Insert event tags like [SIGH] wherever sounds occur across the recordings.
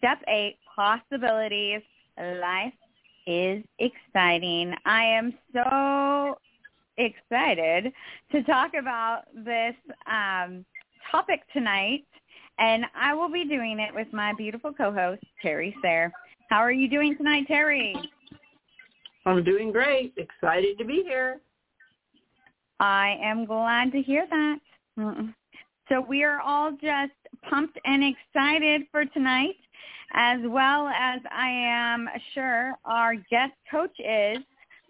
step 8 possibilities. Life is exciting. I am so excited to talk about this um, topic tonight and I will be doing it with my beautiful co-host Terry Sayre. How are you doing tonight, Terry? I'm doing great. Excited to be here. I am glad to hear that. So we are all just pumped and excited for tonight, as well as I am sure our guest coach is.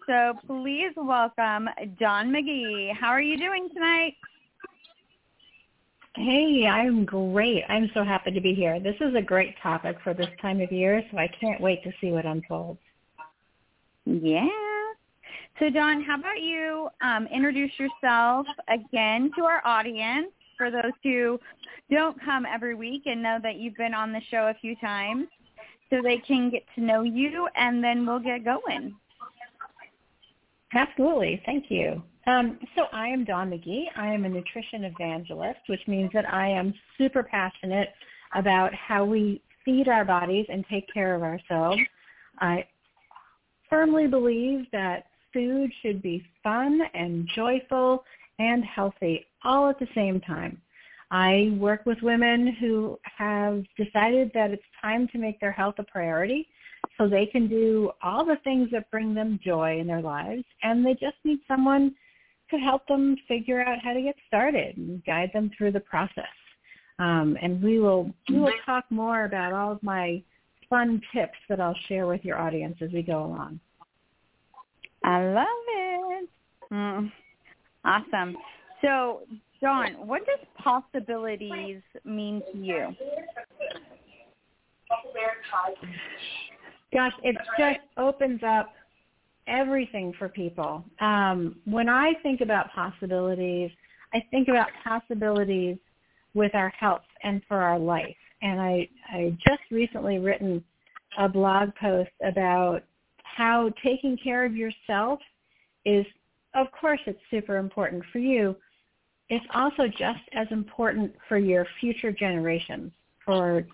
So please welcome Dawn McGee. How are you doing tonight? Hey, I'm great. I'm so happy to be here. This is a great topic for this time of year, so I can't wait to see what unfolds. Yeah. So Dawn, how about you um, introduce yourself again to our audience for those who don't come every week and know that you've been on the show a few times so they can get to know you and then we'll get going. Absolutely. Thank you. Um, so I am Dawn McGee. I am a nutrition evangelist, which means that I am super passionate about how we feed our bodies and take care of ourselves. I firmly believe that food should be fun and joyful and healthy all at the same time. I work with women who have decided that it's time to make their health a priority so they can do all the things that bring them joy in their lives and they just need someone to help them figure out how to get started and guide them through the process. Um, and we will we will talk more about all of my fun tips that I'll share with your audience as we go along. I love it. Mm. Awesome. So, Dawn, what does possibilities mean to you? Gosh, it just opens up everything for people. Um, when I think about possibilities, I think about possibilities with our health and for our life. And I, I just recently written a blog post about how taking care of yourself is, of course, it's super important for you. It's also just as important for your future generations, for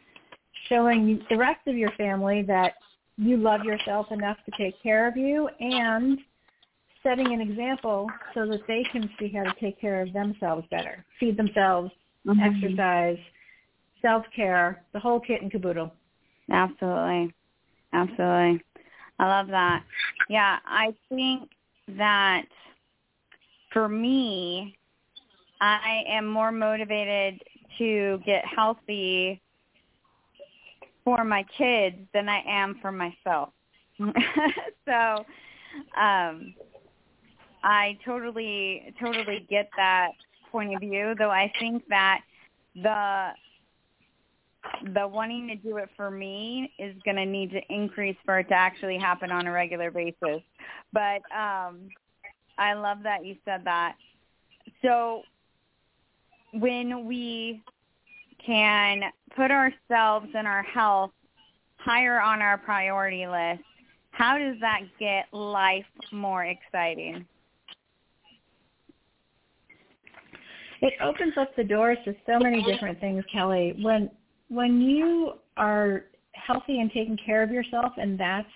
showing the rest of your family that you love yourself enough to take care of you and setting an example so that they can see how to take care of themselves better, feed themselves, mm-hmm. exercise, self-care, the whole kit and caboodle. Absolutely. Absolutely. I love that. Yeah, I think that for me, I am more motivated to get healthy for my kids than I am for myself. [LAUGHS] so um I totally totally get that point of view, though I think that the the wanting to do it for me is going to need to increase for it to actually happen on a regular basis. But um I love that you said that. So when we can put ourselves and our health higher on our priority list, how does that get life more exciting? It opens up the doors to so many different things, Kelly. When when you are healthy and taking care of yourself and that's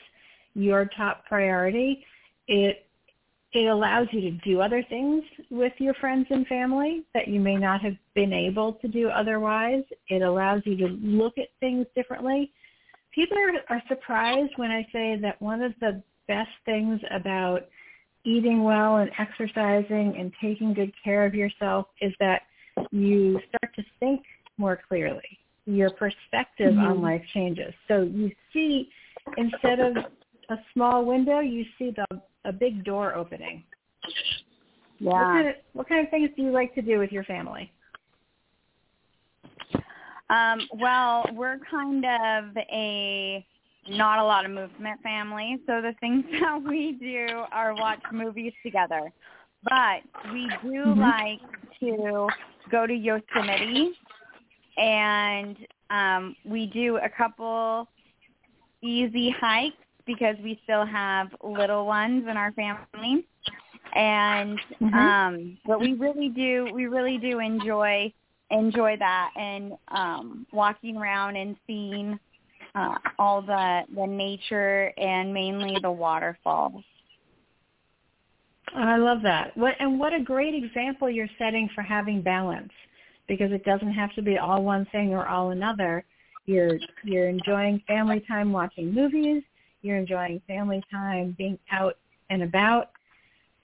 your top priority, it it allows you to do other things with your friends and family that you may not have been able to do otherwise. It allows you to look at things differently. People are, are surprised when I say that one of the best things about eating well and exercising and taking good care of yourself is that you start to think more clearly. Your perspective mm-hmm. on life changes. So you see, instead of a small window, you see the a big door opening. Yeah. What kind, of, what kind of things do you like to do with your family? Um, well, we're kind of a not a lot of movement family, so the things [LAUGHS] that we do are watch movies together. But we do Mhm. like to go to Yosemite, and um, we do a couple easy hikes because we still have little ones in our family. And Mhm. um but we really do we really do enjoy enjoy that and um walking around and seeing uh all the the nature and mainly the waterfalls. I love that. What and what a great example you're setting for having balance because it doesn't have to be all one thing or all another. You're you're enjoying family time watching movies, you're enjoying family time being out and about.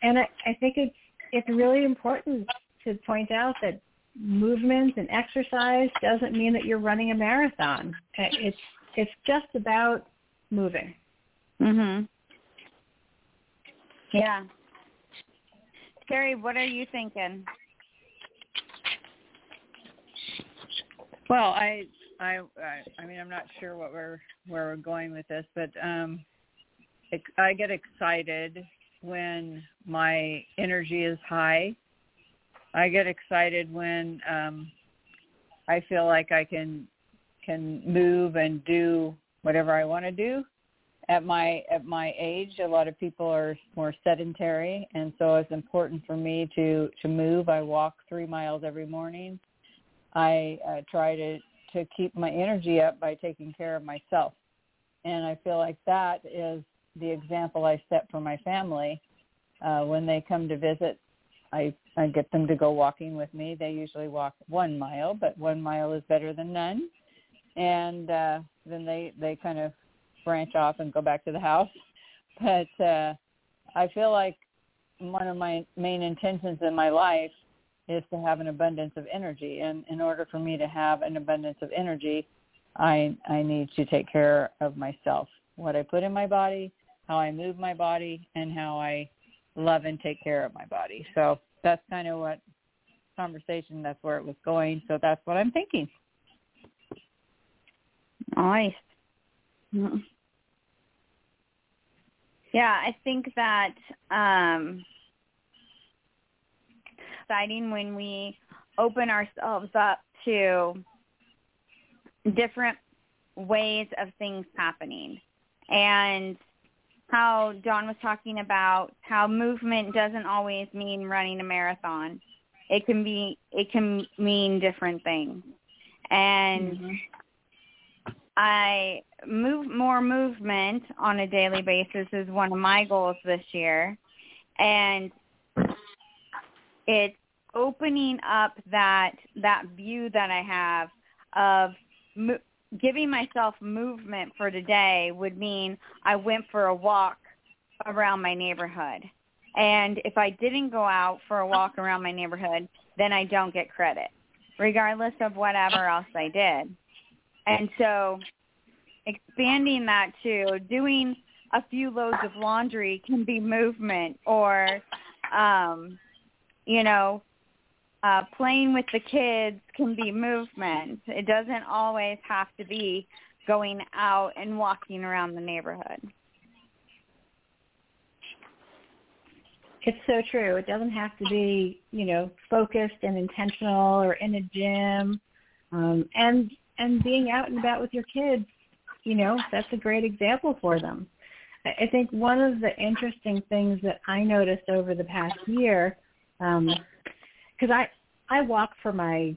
And I, I think it's it's really important to point out that movement and exercise doesn't mean that you're running a marathon. It's it's just about moving. Mhm. Yeah. Terry, what are you thinking? Well, I, I, I, I mean, I'm not sure what we're where we're going with this, but um, I get excited when my energy is high. I get excited when um, I feel like I can can move and do whatever I want to do. At my at my age, a lot of people are more sedentary, and so it's important for me to to move. I walk three miles every morning. I uh, try to to keep my energy up by taking care of myself, and I feel like that is the example I set for my family. Uh, when they come to visit, I I get them to go walking with me. They usually walk one mile, but one mile is better than none. And uh, then they they kind of branch off and go back to the house. [LAUGHS] But uh, I feel like one of my main intentions in my life is to have an abundance of energy. And in order for me to have an abundance of energy, I I need to take care of myself. What I put in my body, how I move my body, and how I love and take care of my body. So that's kind of what conversation. That's where it was going. So that's what I'm thinking. Nice. Yeah, I think that um exciting when we open ourselves up to different ways of things happening. And how Dawn was talking about how movement doesn't always mean running a marathon. It can be it can mean different things. And Mm-hmm. I move more movement on a daily basis is one of my goals this year, and it's opening up that that view that I have of mo- giving myself movement for today would mean I went for a walk around my neighborhood. And if I didn't go out for a walk around my neighborhood, then I don't get credit, regardless of whatever else I did. And so expanding that to doing a few loads of laundry can be movement or um you know uh playing with the kids can be movement. It doesn't always have to be going out and walking around the neighborhood. It's so true. It doesn't have to be, you know, focused and intentional or in a gym. Um, and and being out and about with your kids, you know, that's a great example for them. I think one of the interesting things that I noticed over the past year, because I I walk for my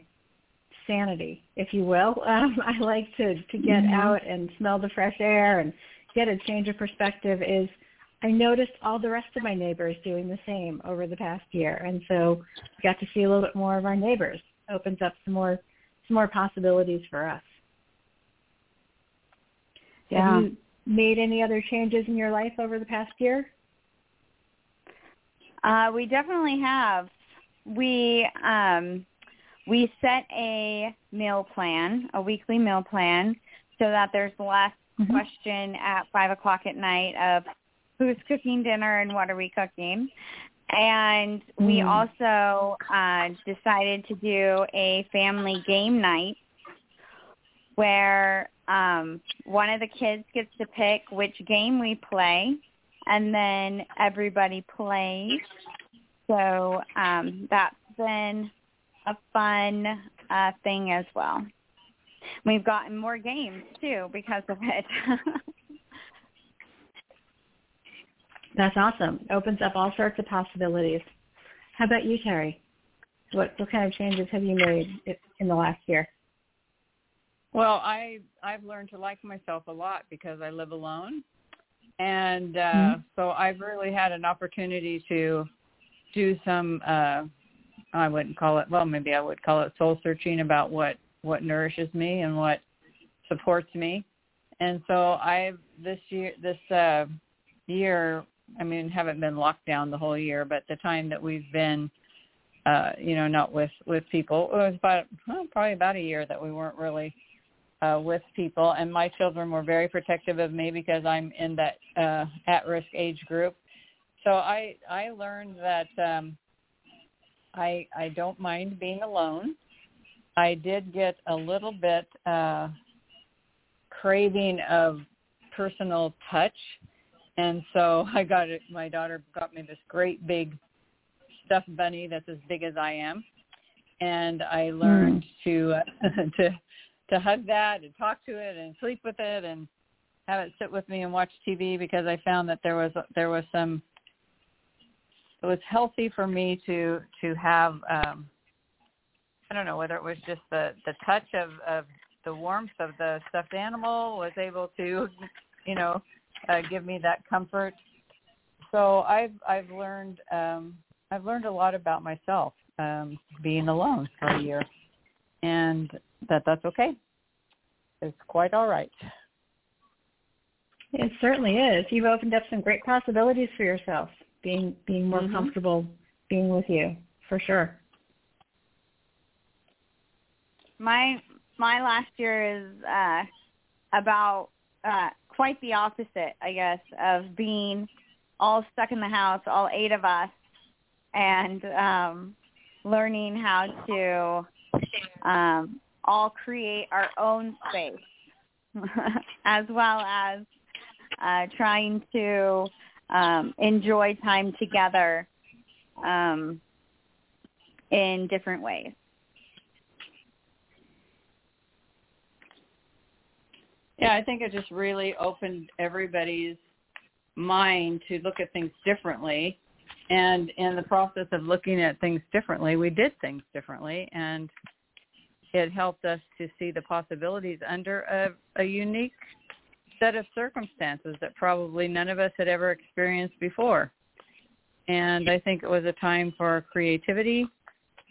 sanity, if you will. [LAUGHS] Um, I like to to get Mhm. out and smell the fresh air and get a change of perspective. Is I noticed all the rest of my neighbors doing the same over the past year, and so got to see a little bit more of our neighbors. Opens up some more some more possibilities for us. Have you made any other changes in your life over the past year? Uh, we definitely have. We um, we set a meal plan, a weekly meal plan, so that there's less Mhm. question at five o'clock at night of who's cooking dinner and what are we cooking. And we Mm. also uh, decided to do a family game night where um, one of the kids gets to pick which game we play, and then everybody plays. So um, that's been a fun uh, thing as well. We've gotten more games too because of it. [LAUGHS] That's awesome. Opens up all sorts of possibilities. How about you, Terry? What what kind of changes have you made in the last year? Well, I I've learned to like myself a lot because I live alone, and uh, mm-hmm. so I've really had an opportunity to do some. Uh, I wouldn't call it well, maybe I would call it soul searching about what what nourishes me and what supports me. And so I've this year this uh year I mean haven't been locked down the whole year, but the time that we've been uh you know not with with people it was about well, probably about a year that we weren't really uh with people and my children were very protective of me because I'm in that uh at risk age group. So I I learned that um I I don't mind being alone. I did get a little bit uh craving of personal touch and so [LAUGHS] I got it my daughter got me this great big stuffed bunny that's as big as I am and I learned mm. to uh, [LAUGHS] to to hug that and talk to it and sleep with it and have it sit with me and watch TV because I found that there was there was some it was healthy for me to to have um I don't know whether it was just the the touch of of the warmth of the stuffed animal was able to you know uh, give me that comfort. So I've I've learned um I've learned a lot about myself um being alone for a year. And that that's okay it's quite all right it certainly is you've opened up some great possibilities for yourself being being more mm-hmm. comfortable being with you for sure. My my last year is uh about uh quite the opposite, I guess, of being all stuck in the house, all eight of us, and um learning how to um all create our own space [LAUGHS] as well as uh trying to um, enjoy time together um, in different ways. Yeah, I think it just really opened everybody's mind to look at things differently. And in the process of looking at things differently, we did things differently. And it helped us to see the possibilities under a, a unique set of circumstances that probably none of us had ever experienced before. And I think it was a time for creativity.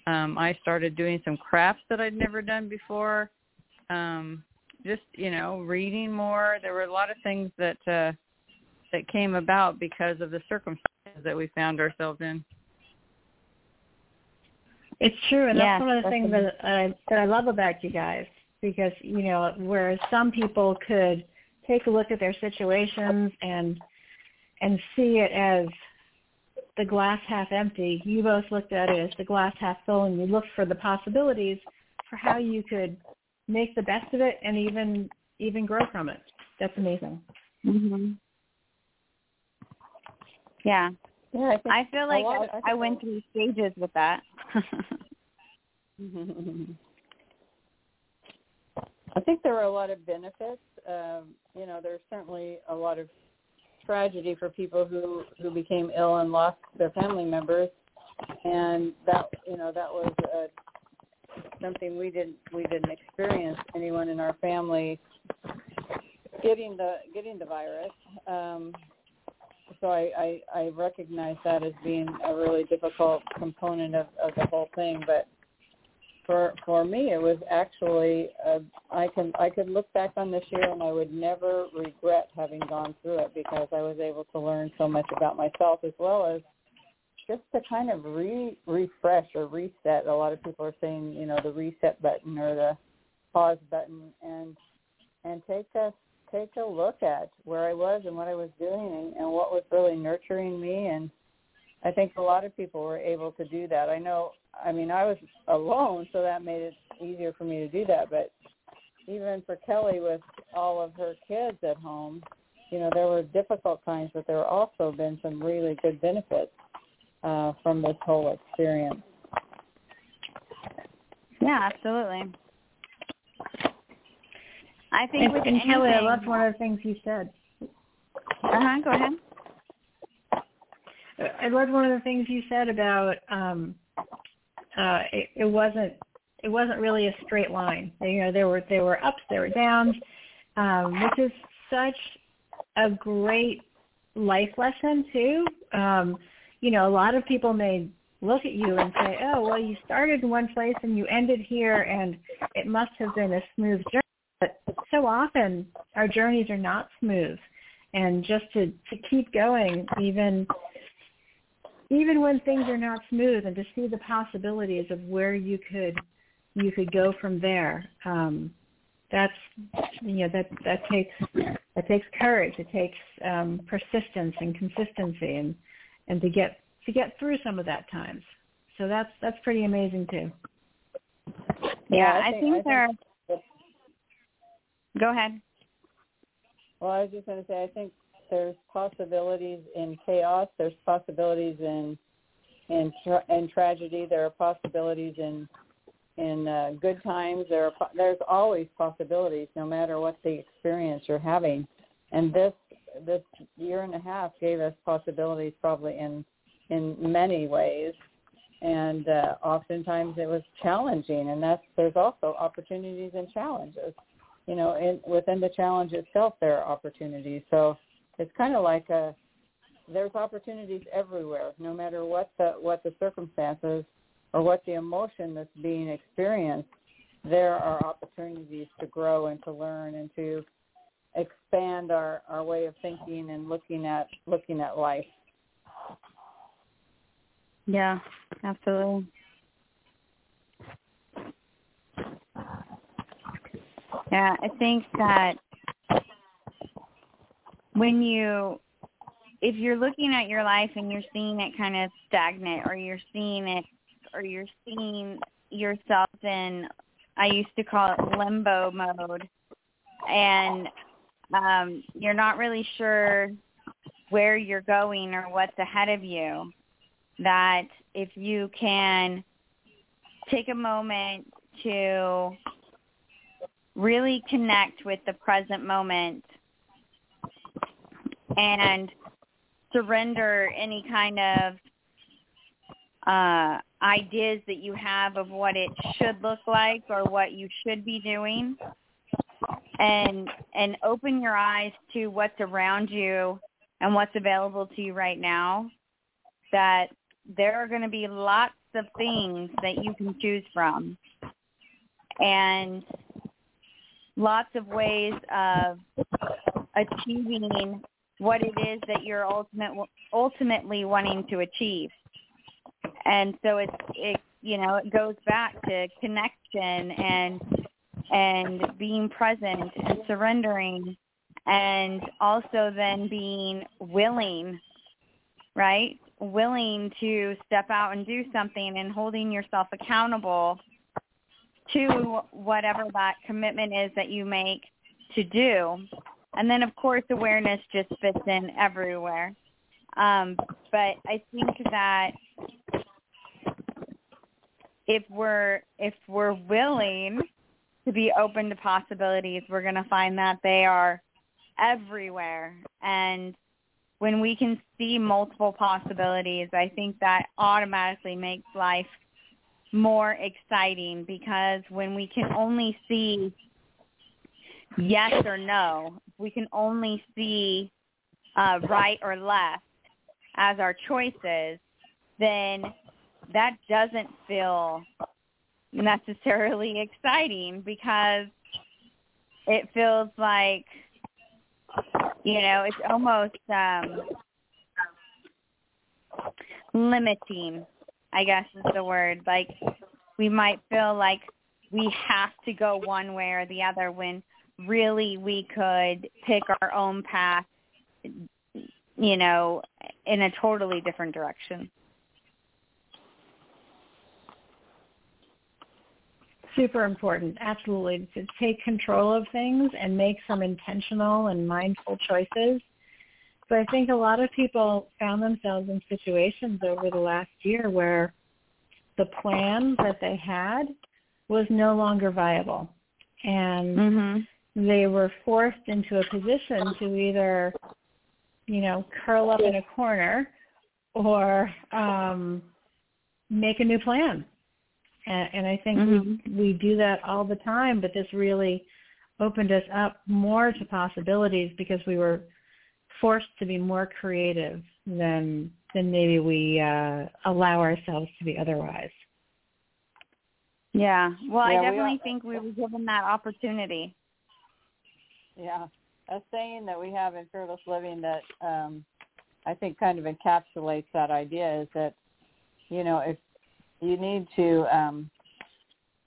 Um, I started doing some crafts that I'd never done before. Um, just you know, reading more. There were a lot of things that uh, that came about because of the circumstances that we found ourselves in. It's true, and yeah, that's one of the things that I that I love about you guys because you know, whereas some people could take a look at their situations and and see it as the glass half empty. You both looked at it as the glass half full, and you looked for the possibilities for how you could make the best of it and even even grow from it. That's amazing. Mhm. Yeah. Yeah, I, I feel like lot, I, I went through stages with that. [LAUGHS] I think there were a lot of benefits. Um, you know, there's certainly a lot of tragedy for people who who became ill and lost their family members, and that you know that was a, something we didn't we didn't experience anyone in our family getting the getting the virus. Um, so I, I I recognize that as being a really difficult component of, of the whole thing, but for for me it was actually uh, I can I could look back on this year and I would never regret having gone through it because I was able to learn so much about myself as well as just to kind of re refresh or reset. A lot of people are saying you know the reset button or the pause button and and take a take a look at where I was and what I was doing and, and what was really nurturing me and I think a lot of people were able to do that. I know I mean, I was alone, so that made it easier for me to do that. But even for Kelly with all of her kids at home, you know, there were difficult times, but there have also been some really good benefits uh, from this whole experience. Yeah, absolutely. I think and, with and anything, Kelly, I loved one of the things you said. Uh-huh, go ahead. I loved one of the things you said about um uh it, it wasn't it wasn't really a straight line. You know, there were there were ups, there were downs, um, which is such a great life lesson too. Um, you know, a lot of people may look at you and say, "Oh, well, you started in one place and you ended here, and it must have been a smooth journey." But so often, our journeys are not smooth, and just to to keep going, even even when things are not smooth, and to see the possibilities of where you could you could go from there. Um, that's you know that that takes that takes courage. It takes um, persistence and consistency, and and to get to get through some of that times. So that's that's pretty amazing too. Yeah, I I think- think, I think there. that- Go ahead. Well, I was just going to say, I think there's possibilities in chaos. There's possibilities in in tra- in tragedy. There are possibilities in in uh, good times. There are po- there's always possibilities, no matter what the experience you're having. And this this year and a half gave us possibilities, probably in in many ways. And uh, oftentimes it was challenging, and that's there's also opportunities and challenges you know, in, within the challenge itself, there are opportunities. So it's kind of like a there's opportunities everywhere, no matter what the what the circumstances or what the emotion that's being experienced. There are opportunities to grow and to learn and to expand our our way of thinking and looking at looking at life. Yeah, absolutely. Yeah, I think that when you, if you're looking at your life and you're seeing it kind of stagnant or you're seeing it, or you're seeing yourself in, I used to call it limbo mode, and um, you're not really sure where you're going or what's ahead of you, that if you can take a moment to really connect with the present moment and surrender any kind of uh, ideas that you have of what it should look like or what you should be doing. And and open your eyes to what's around you and what's available to you right now that there are going to be lots of things that you can choose from. And lots of ways of achieving what it is that you're ultimate, ultimately wanting to achieve. And so it's it you know it goes back to connection and and being present and surrendering and also then being willing right willing to step out and do something and holding yourself accountable to whatever that commitment is that you make to do. And then of course awareness just fits in everywhere. Um, but I think that if we're if we're willing to be open to possibilities, we're going to find that they are everywhere. And when we can see multiple possibilities, I think that automatically makes life more exciting because when we can only see yes or no, we can only see uh, right or left as our choices, then that doesn't feel necessarily [LAUGHS] exciting because it feels like you know it's almost um limiting i guess is the word. Like we might feel like we have to go one way or the other when really we could pick our own path you know in a totally different direction. Super important, absolutely, to take control of things and make some intentional and mindful choices. But I think a lot of people found themselves in situations over the last year where the plan that they had was no longer viable. And mm-hmm. they were forced into a position to either, you know, curl up in a corner or um, make a new plan. And, and I think mm-hmm. we we do that all the time, but this really opened us up more to possibilities because we were forced to be more creative than than maybe we uh, allow ourselves to be otherwise. Yeah. Well, yeah, I definitely we think we were given that opportunity. Yeah. A saying that we have in Fearless Living that um, I think kind of encapsulates that idea is that, you know, if you need to um,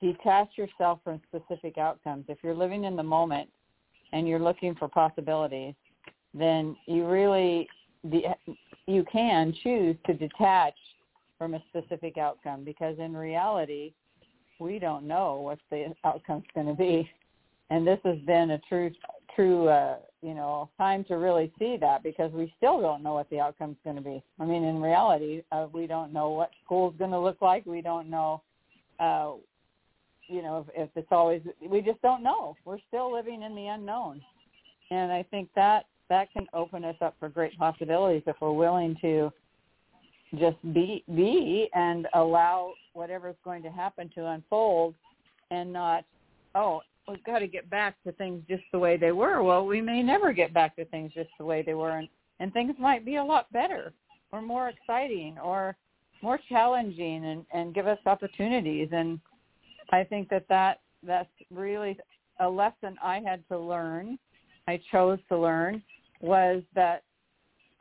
detach yourself from specific outcomes, if you're living in the moment and you're looking for possibilities, then you really you can choose to detach from a specific outcome because in reality we don't know what the outcome's going to be. And this has been a true true uh you know time to really see that because we still don't know what the outcome's going to be. I mean in reality uh, we don't know what school's going to look like. We don't know uh you know if, if it's always we just don't know. We're still living in the unknown. And i think that that can open us up for great possibilities if we're willing to just be be and allow whatever's going to happen to unfold and not oh we've got to get back to things just the way they were. Well we may never get back to things just the way they were and and things might be a lot better or more exciting or more challenging and and give us opportunities. And i think that that that's really a lesson i had to learn i chose to learn was that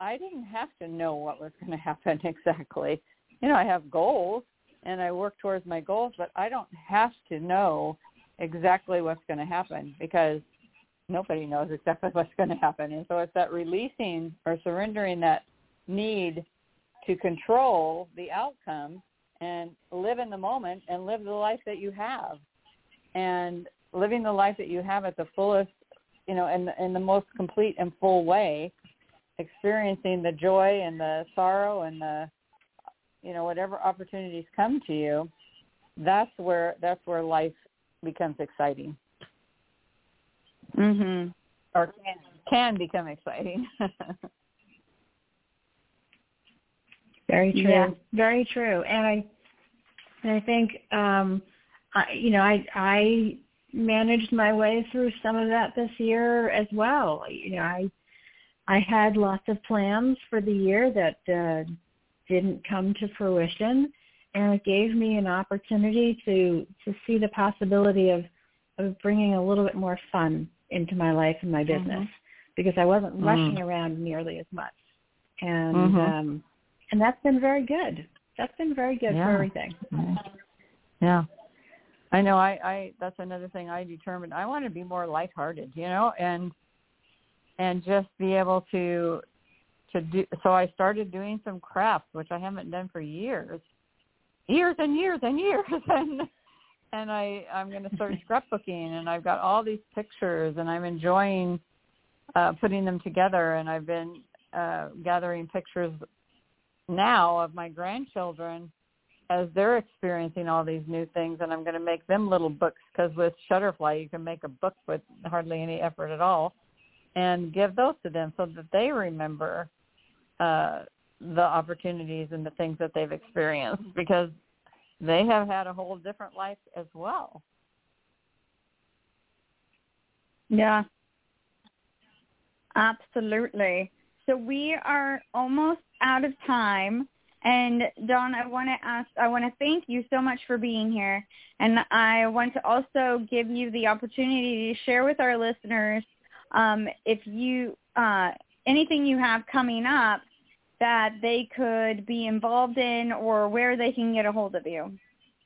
I didn't have to know what was going [LAUGHS] to happen exactly. You know, I have goals and I work towards my goals, but I don't have to know exactly what's going to happen because nobody knows exactly [LAUGHS] what's going to happen. And so it's that releasing or surrendering that need to control the outcome and live in the moment and live the life that you have. And living the life that you have at the fullest you know, in in the most complete and full way, experiencing the joy and the sorrow and the you know whatever opportunities come to you, that's where that's where life becomes exciting. Mhm. Or can can become exciting. [LAUGHS] Very true. Yeah. Very true. And I and I think um I you know, I I managed my way through some of that this year as well. You know, I I had lots of plans for the year that uh, didn't come to fruition, and it gave me an opportunity to to see the possibility of of bringing a little bit more fun into my life and my business mm-hmm. because I wasn't mm-hmm. rushing around nearly as much, and mm-hmm. um, and that's been very good. That's been very good yeah. for everything. Yeah. I know I I that's another thing I determined I want to be more lighthearted, you know, and and just be able to to do so I started doing some crafts which I haven't done for years. Years and years and years [LAUGHS] and and I I'm going to start [LAUGHS] scrapbooking and I've got all these pictures and I'm enjoying uh putting them together and I've been uh gathering pictures now of my grandchildren as they're experiencing all these new things and I'm going to make them little books because with Shutterfly you can make a book with hardly any effort at all and give those to them so that they remember uh, the opportunities and the things that they've experienced because they have had a whole different life as well. Yeah. Absolutely. So we are almost out of time. And Dawn, I want to ask, I want to thank you so much for being here. And I want to also give you the opportunity to share with our listeners um, if you, uh, anything you have coming up that they could be involved in or where they can get a hold of you.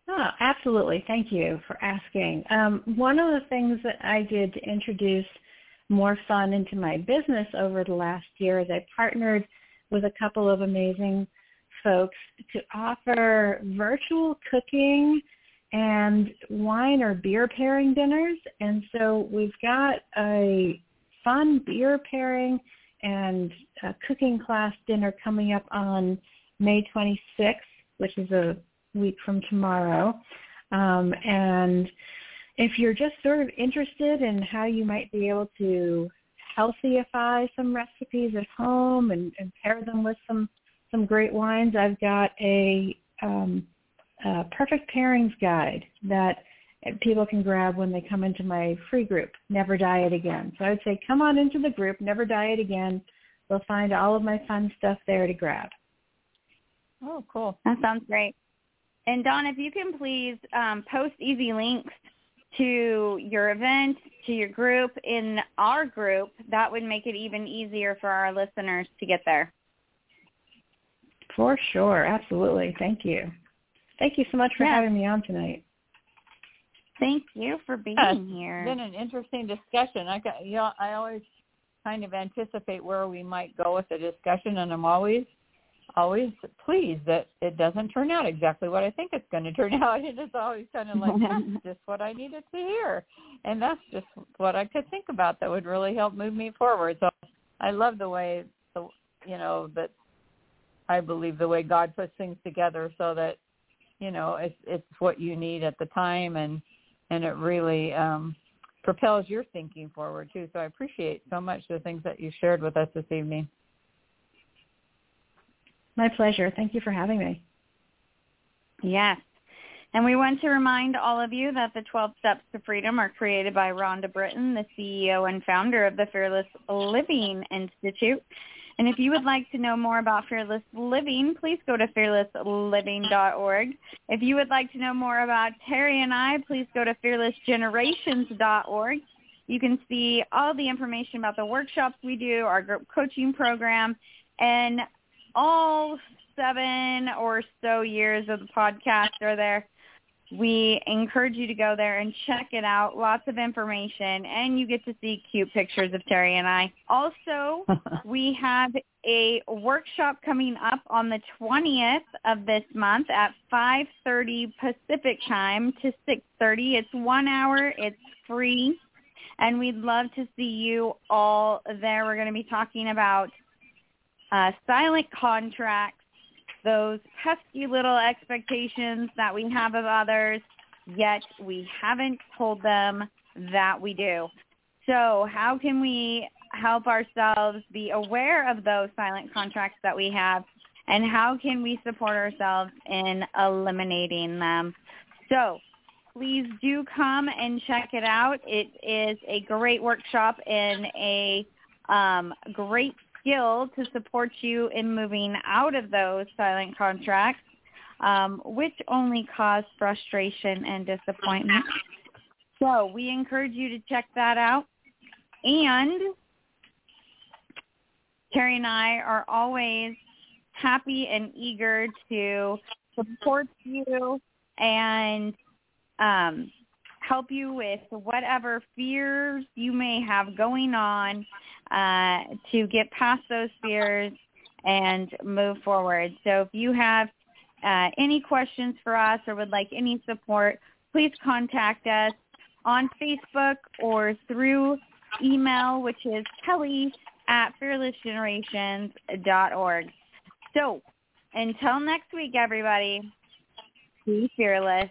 Oh, absolutely. Thank you for asking. Um, one of the things that I did to introduce more fun into my business over the last year is I partnered with a couple of amazing folks to offer virtual cooking and wine or beer pairing dinners. And so we've got a fun beer pairing and cooking class dinner coming up on May 26th, which is a week from tomorrow. Um, and if you're just sort of interested in how you might be able to healthyify some recipes at home and, and pair them with some some great wines, I've got a, um, a perfect pairings guide that people can grab when they come into my free group, Never Diet Again. So I would say come on into the group, Never Diet Again. You'll find all of my fun stuff there to grab. Oh, cool. That sounds great. And Dawn, if you can please um, post easy links to your event, to your group in our group, that would make it even easier for our listeners to get there. For sure. Absolutely. Thank you. Thank you so much for yeah. having me on tonight. Thank you for being yeah, here. It's been an interesting discussion. I got, you know, I always kind of anticipate where we might go with the discussion, and I'm always always pleased that it doesn't turn out exactly what I think it's going to turn [LAUGHS] out. And it's always kind of like, [LAUGHS] that's just what I needed to hear. And that's just what I could think about that would really help move me forward. So I love the way, the, you know, that I believe the way God puts things together so that, you know, it's, it's what you need at the time and, and it really um, propels your thinking forward too. So I appreciate so much the things that you shared with us this evening. My pleasure. Thank you for having me. Yes. And we want to remind all of you that the 12 Steps to Freedom are created by Rhonda Britten, the CEO and founder of the Fearless Living Institute. And if you would like to know more about Fearless Living, please go to fearlessliving.org. If you would like to know more about Terry and I, please go to fearlessgenerations.org. You can see all the information about the workshops we do, our group coaching program, and all seven or so years of the podcast are there. We encourage you to go there and check it out. Lots of information, and you get to see cute pictures of Terry and I. Also, [LAUGHS] we have a workshop coming up on the 20th of this month at 5.30 Pacific time to 6.30. It's one hour. It's free, and we'd love to see you all there. We're going to be talking about uh, silent contracts, those pesky little expectations that we have of others, yet we haven't told them that we do. So how can we help ourselves be aware of those silent contracts that we have and how can we support ourselves in eliminating them? So please do come and check it out. It is a great workshop and a um, great skill to support you in moving out of those silent contracts, um, which only cause frustration and disappointment. So we encourage you to check that out. And Terry and I are always happy and eager to support you and um, help you with whatever fears you may have going on uh, to get past those fears and move forward. So if you have uh, any questions for us or would like any support, please contact us on Facebook or through email, which is kelly at fearlessgenerations.org. So until next week, everybody, be fearless.